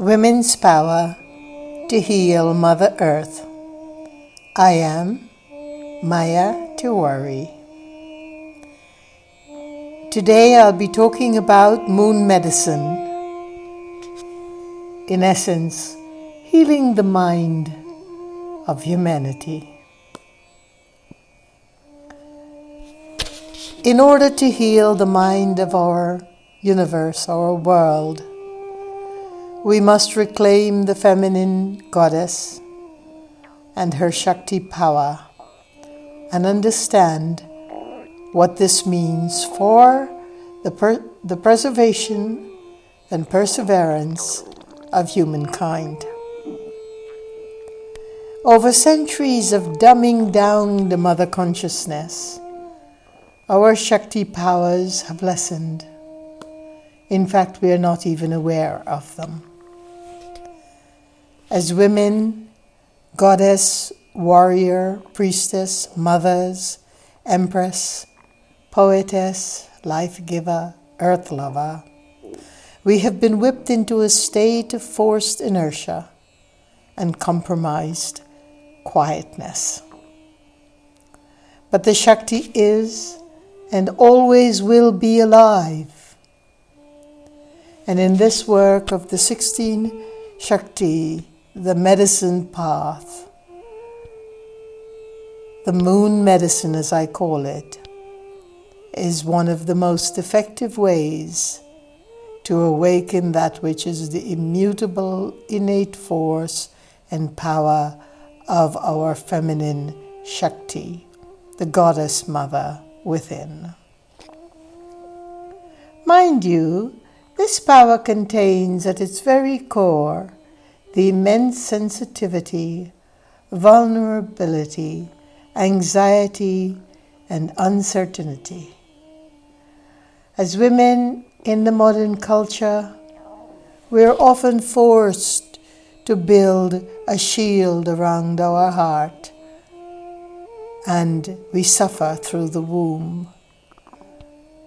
Women's Power to Heal Mother Earth. I am Maya Tiwari. Today I'll be talking about moon medicine. In essence, healing the mind of humanity. In order to heal the mind of our universe, our world, we must reclaim the feminine goddess and her Shakti power and understand what this means for the, per- the preservation and perseverance of humankind. Over centuries of dumbing down the mother consciousness, our Shakti powers have lessened. In fact, we are not even aware of them. As women, goddess, warrior, priestess, mothers, empress, poetess, life giver, earth lover, we have been whipped into a state of forced inertia and compromised quietness. But the Shakti is and always will be alive. And in this work of the 16 Shakti, the medicine path, the moon medicine, as I call it, is one of the most effective ways to awaken that which is the immutable innate force and power of our feminine Shakti, the goddess mother within. Mind you, this power contains at its very core the immense sensitivity, vulnerability, anxiety, and uncertainty. As women in the modern culture, we are often forced to build a shield around our heart, and we suffer through the womb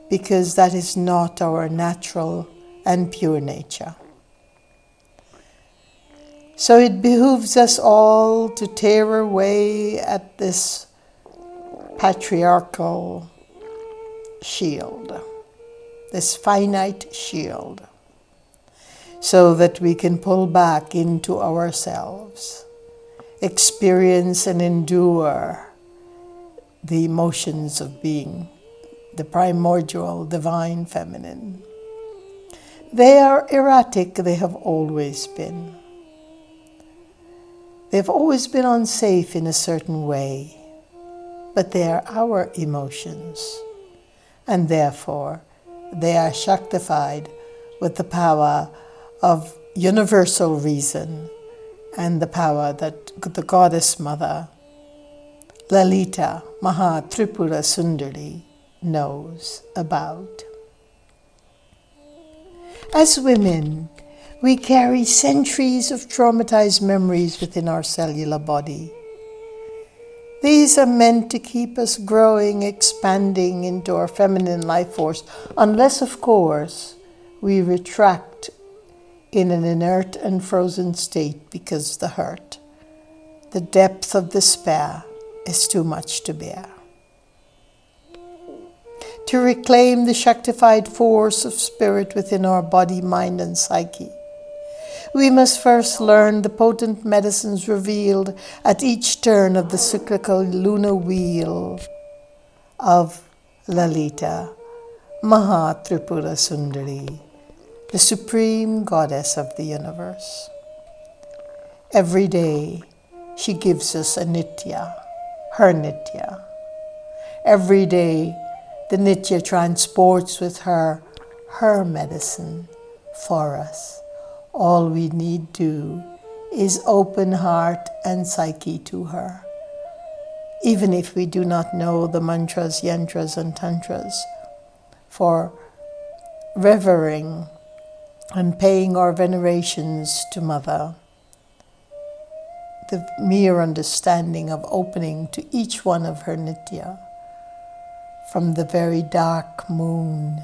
because that is not our natural and pure nature. So it behooves us all to tear away at this patriarchal shield, this finite shield, so that we can pull back into ourselves, experience and endure the emotions of being the primordial divine feminine. They are erratic, they have always been. They've always been unsafe in a certain way, but they are our emotions, and therefore they are Shaktified with the power of universal reason and the power that the goddess mother, Lalita Maha Tripura Sundari, knows about. As women, we carry centuries of traumatized memories within our cellular body. These are meant to keep us growing, expanding into our feminine life force, unless, of course, we retract in an inert and frozen state because the hurt, the depth of despair, is too much to bear. To reclaim the Shaktified force of spirit within our body, mind, and psyche we must first learn the potent medicines revealed at each turn of the cyclical lunar wheel of Lalita, Mahatripura Sundari, the supreme goddess of the universe. Every day, she gives us a nitya, her nitya. Every day, the nitya transports with her her medicine for us. All we need do is open heart and psyche to her. Even if we do not know the mantras, yantras, and tantras, for revering and paying our venerations to Mother, the mere understanding of opening to each one of her nitya from the very dark moon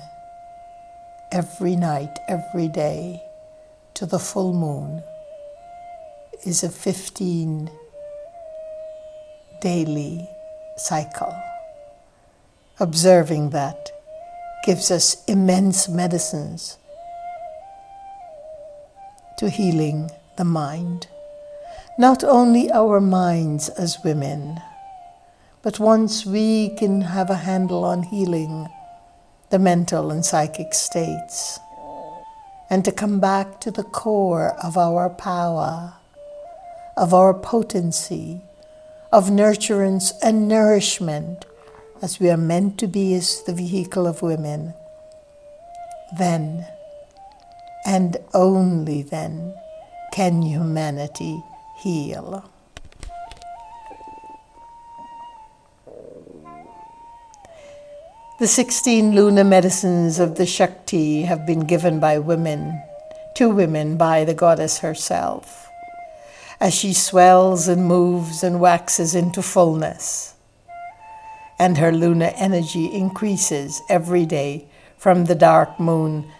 every night, every day to the full moon is a 15 daily cycle. Observing that gives us immense medicines to healing the mind. Not only our minds as women, but once we can have a handle on healing the mental and psychic states, and to come back to the core of our power, of our potency, of nurturance and nourishment, as we are meant to be as the vehicle of women, then and only then can humanity heal. The 16 lunar medicines of the Shakti have been given by women, to women by the goddess herself, as she swells and moves and waxes into fullness. And her lunar energy increases every day from the dark moon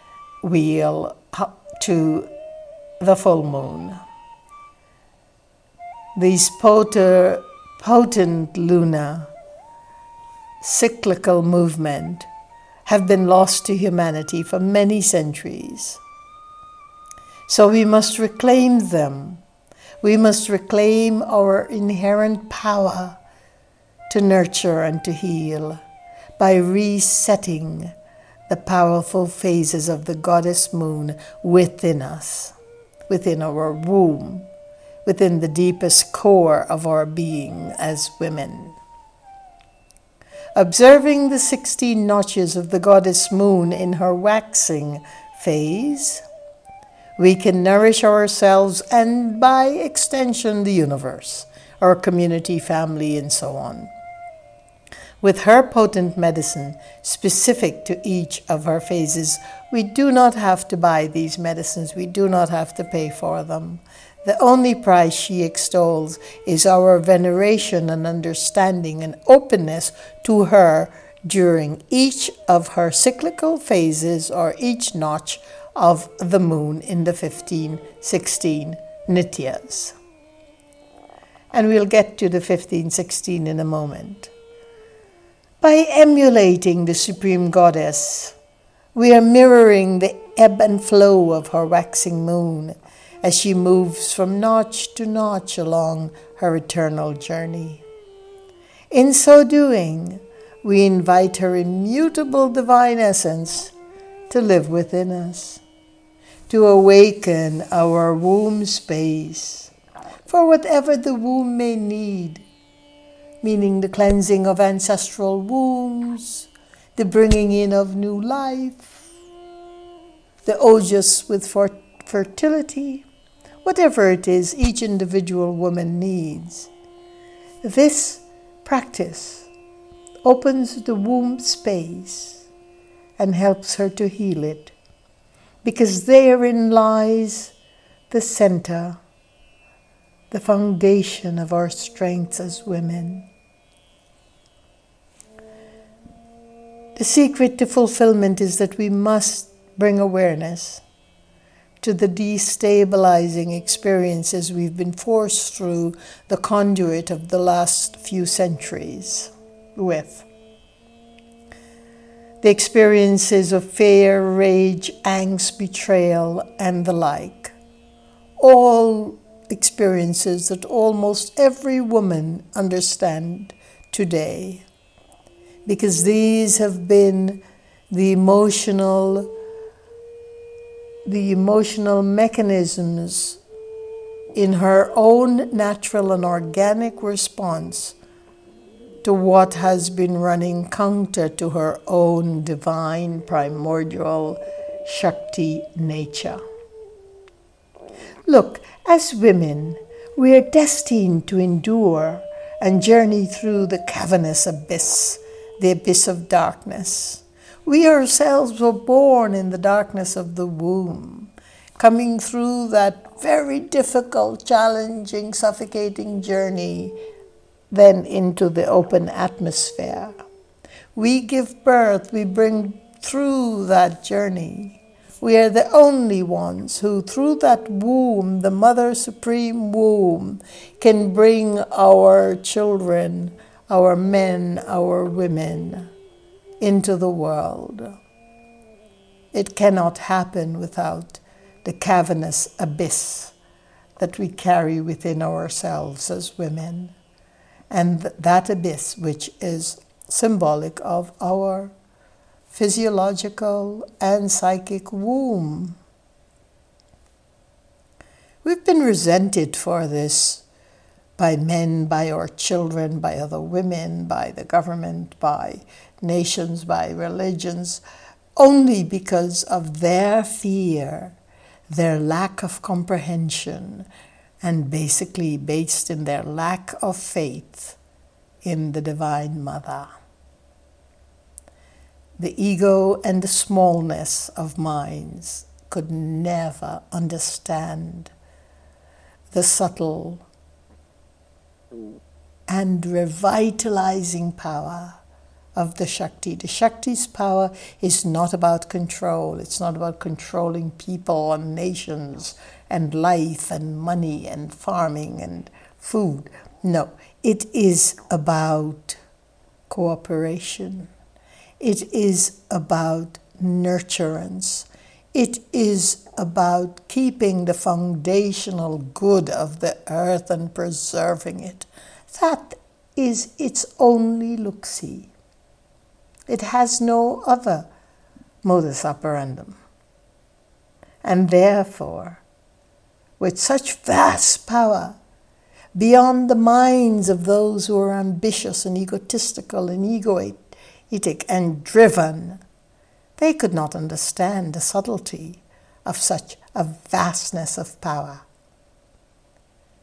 wheel to the full moon. These potent, potent lunar cyclical movement have been lost to humanity for many centuries. So we must reclaim them. We must reclaim our inherent power to nurture and to heal by resetting the powerful phases of the goddess moon within us, within our womb, within the deepest core of our being as women. Observing the 16 notches of the goddess moon in her waxing phase, we can nourish ourselves and by extension the universe, our community, family, and so on with her potent medicine specific to each of her phases. We do not have to buy these medicines, we do not have to pay for them. The only price she extols is our veneration and understanding and openness to her during each of her cyclical phases or each notch of the moon in the 15, 16 nityas. And we'll get to the 15, 16 in a moment. By emulating the Supreme Goddess, we are mirroring the ebb and flow of her waxing moon as she moves from notch to notch along her eternal journey. In so doing, we invite her immutable divine essence to live within us, to awaken our womb space for whatever the womb may need meaning the cleansing of ancestral wombs, the bringing in of new life, the ojas with fertility, whatever it is each individual woman needs. This practice opens the womb space and helps her to heal it, because therein lies the center the foundation of our strengths as women. The secret to fulfillment is that we must bring awareness to the destabilizing experiences we've been forced through the conduit of the last few centuries with. The experiences of fear, rage, angst, betrayal, and the like. All experiences that almost every woman understand today because these have been the emotional the emotional mechanisms in her own natural and organic response to what has been running counter to her own divine primordial Shakti nature. Look, as women, we are destined to endure and journey through the cavernous abyss, the abyss of darkness. We ourselves were born in the darkness of the womb, coming through that very difficult, challenging, suffocating journey, then into the open atmosphere. We give birth, we bring through that journey we are the only ones who, through that womb, the Mother Supreme womb, can bring our children, our men, our women into the world. It cannot happen without the cavernous abyss that we carry within ourselves as women, and that abyss which is symbolic of our physiological and psychic womb. We've been resented for this by men, by our children, by other women, by the government, by nations, by religions, only because of their fear, their lack of comprehension, and basically based in their lack of faith in the Divine Mother. The ego and the smallness of minds could never understand the subtle and revitalizing power of the Shakti. The Shakti's power is not about control, it's not about controlling people and nations and life and money and farming and food. No, it is about cooperation it is about nurturance. It is about keeping the foundational good of the earth and preserving it. That is its only look see. It has no other modus operandum. And therefore, with such vast power, beyond the minds of those who are ambitious and egotistical and egoic, and driven, they could not understand the subtlety of such a vastness of power.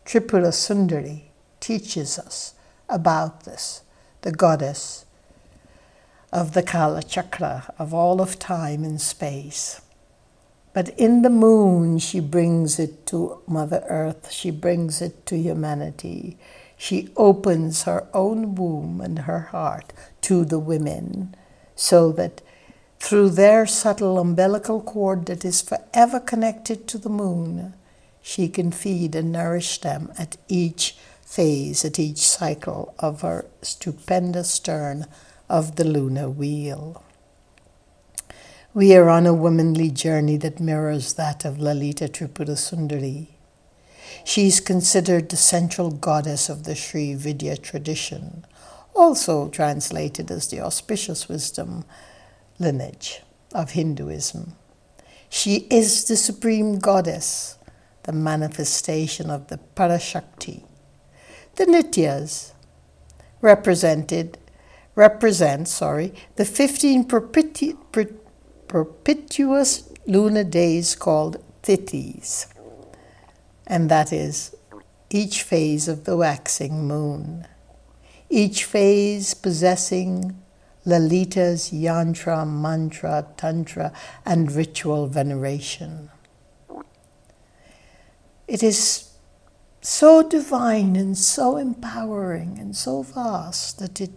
Tripura Sundari teaches us about this, the goddess of the Kala Chakra, of all of time and space. But in the moon, she brings it to Mother Earth, she brings it to humanity. She opens her own womb and her heart to the women so that through their subtle umbilical cord that is forever connected to the moon, she can feed and nourish them at each phase, at each cycle of her stupendous turn of the lunar wheel. We are on a womanly journey that mirrors that of Lalita Tripura Sundari. She is considered the central goddess of the Sri Vidya tradition, also translated as the auspicious wisdom lineage of Hinduism. She is the supreme goddess, the manifestation of the Parashakti. The Nityas represented represent, sorry, the 15 perpetu- per- perpetuous lunar days called Tithis, and that is each phase of the waxing moon each phase possessing Lalita's yantra, mantra, tantra, and ritual veneration. It is so divine and so empowering and so vast that it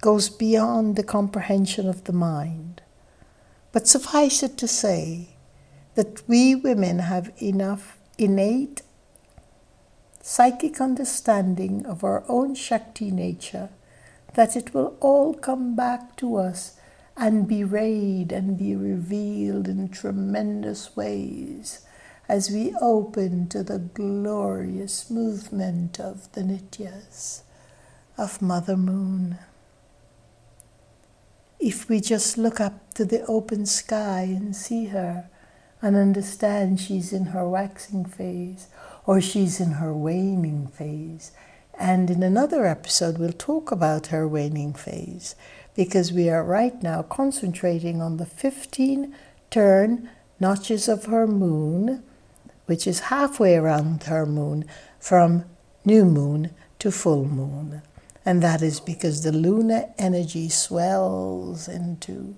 goes beyond the comprehension of the mind. But suffice it to say that we women have enough innate psychic understanding of our own Shakti nature, that it will all come back to us and be rayed and be revealed in tremendous ways as we open to the glorious movement of the Nityas, of Mother Moon. If we just look up to the open sky and see her and understand she's in her waxing phase, or she's in her waning phase. And in another episode, we'll talk about her waning phase because we are right now concentrating on the 15 turn notches of her moon, which is halfway around her moon from new moon to full moon. And that is because the lunar energy swells into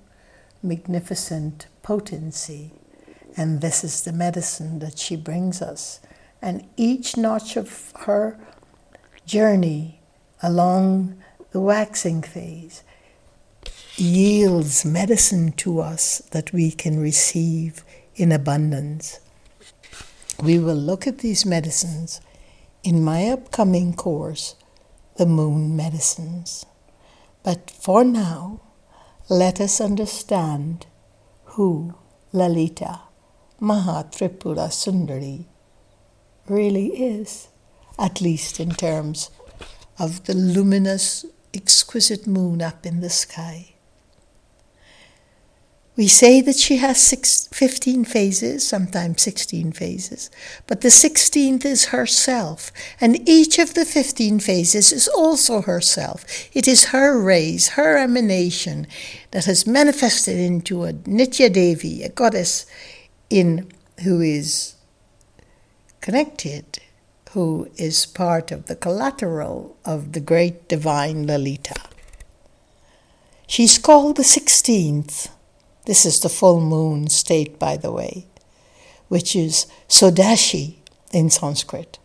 magnificent potency. And this is the medicine that she brings us and each notch of her journey along the waxing phase yields medicine to us that we can receive in abundance. We will look at these medicines in my upcoming course, The Moon Medicines. But for now, let us understand who Lalita Mahatripura Sundari really is, at least in terms of the luminous, exquisite moon up in the sky. We say that she has six, 15 phases, sometimes 16 phases, but the 16th is herself, and each of the 15 phases is also herself. It is her rays, her emanation that has manifested into a Nitya Devi, a goddess in who is connected, who is part of the collateral of the great divine Lalita. She's called the 16th this is the full moon state, by the way, which is Sodashi in Sanskrit.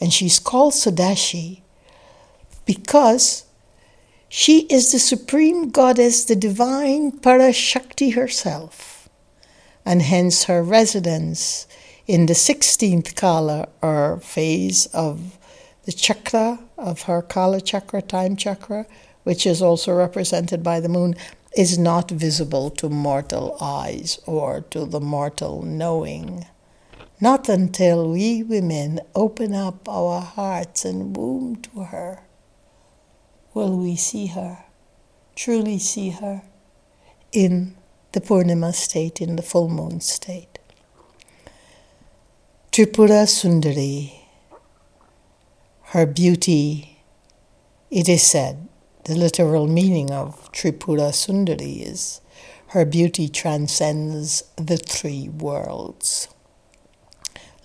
And she's called Sodashi because she is the supreme goddess, the divine Parashakti herself, and hence her residence in the 16th kala or phase of the chakra of her kala chakra, time chakra, which is also represented by the moon, is not visible to mortal eyes or to the mortal knowing. Not until we women open up our hearts and womb to her will we see her, truly see her, in the Purnima state, in the full moon state. Tripura Sundari, her beauty, it is said, the literal meaning of Tripura Sundari is her beauty transcends the three worlds.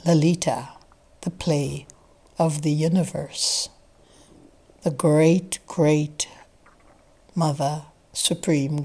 Lalita, the play of the universe, the great, great Mother, Supreme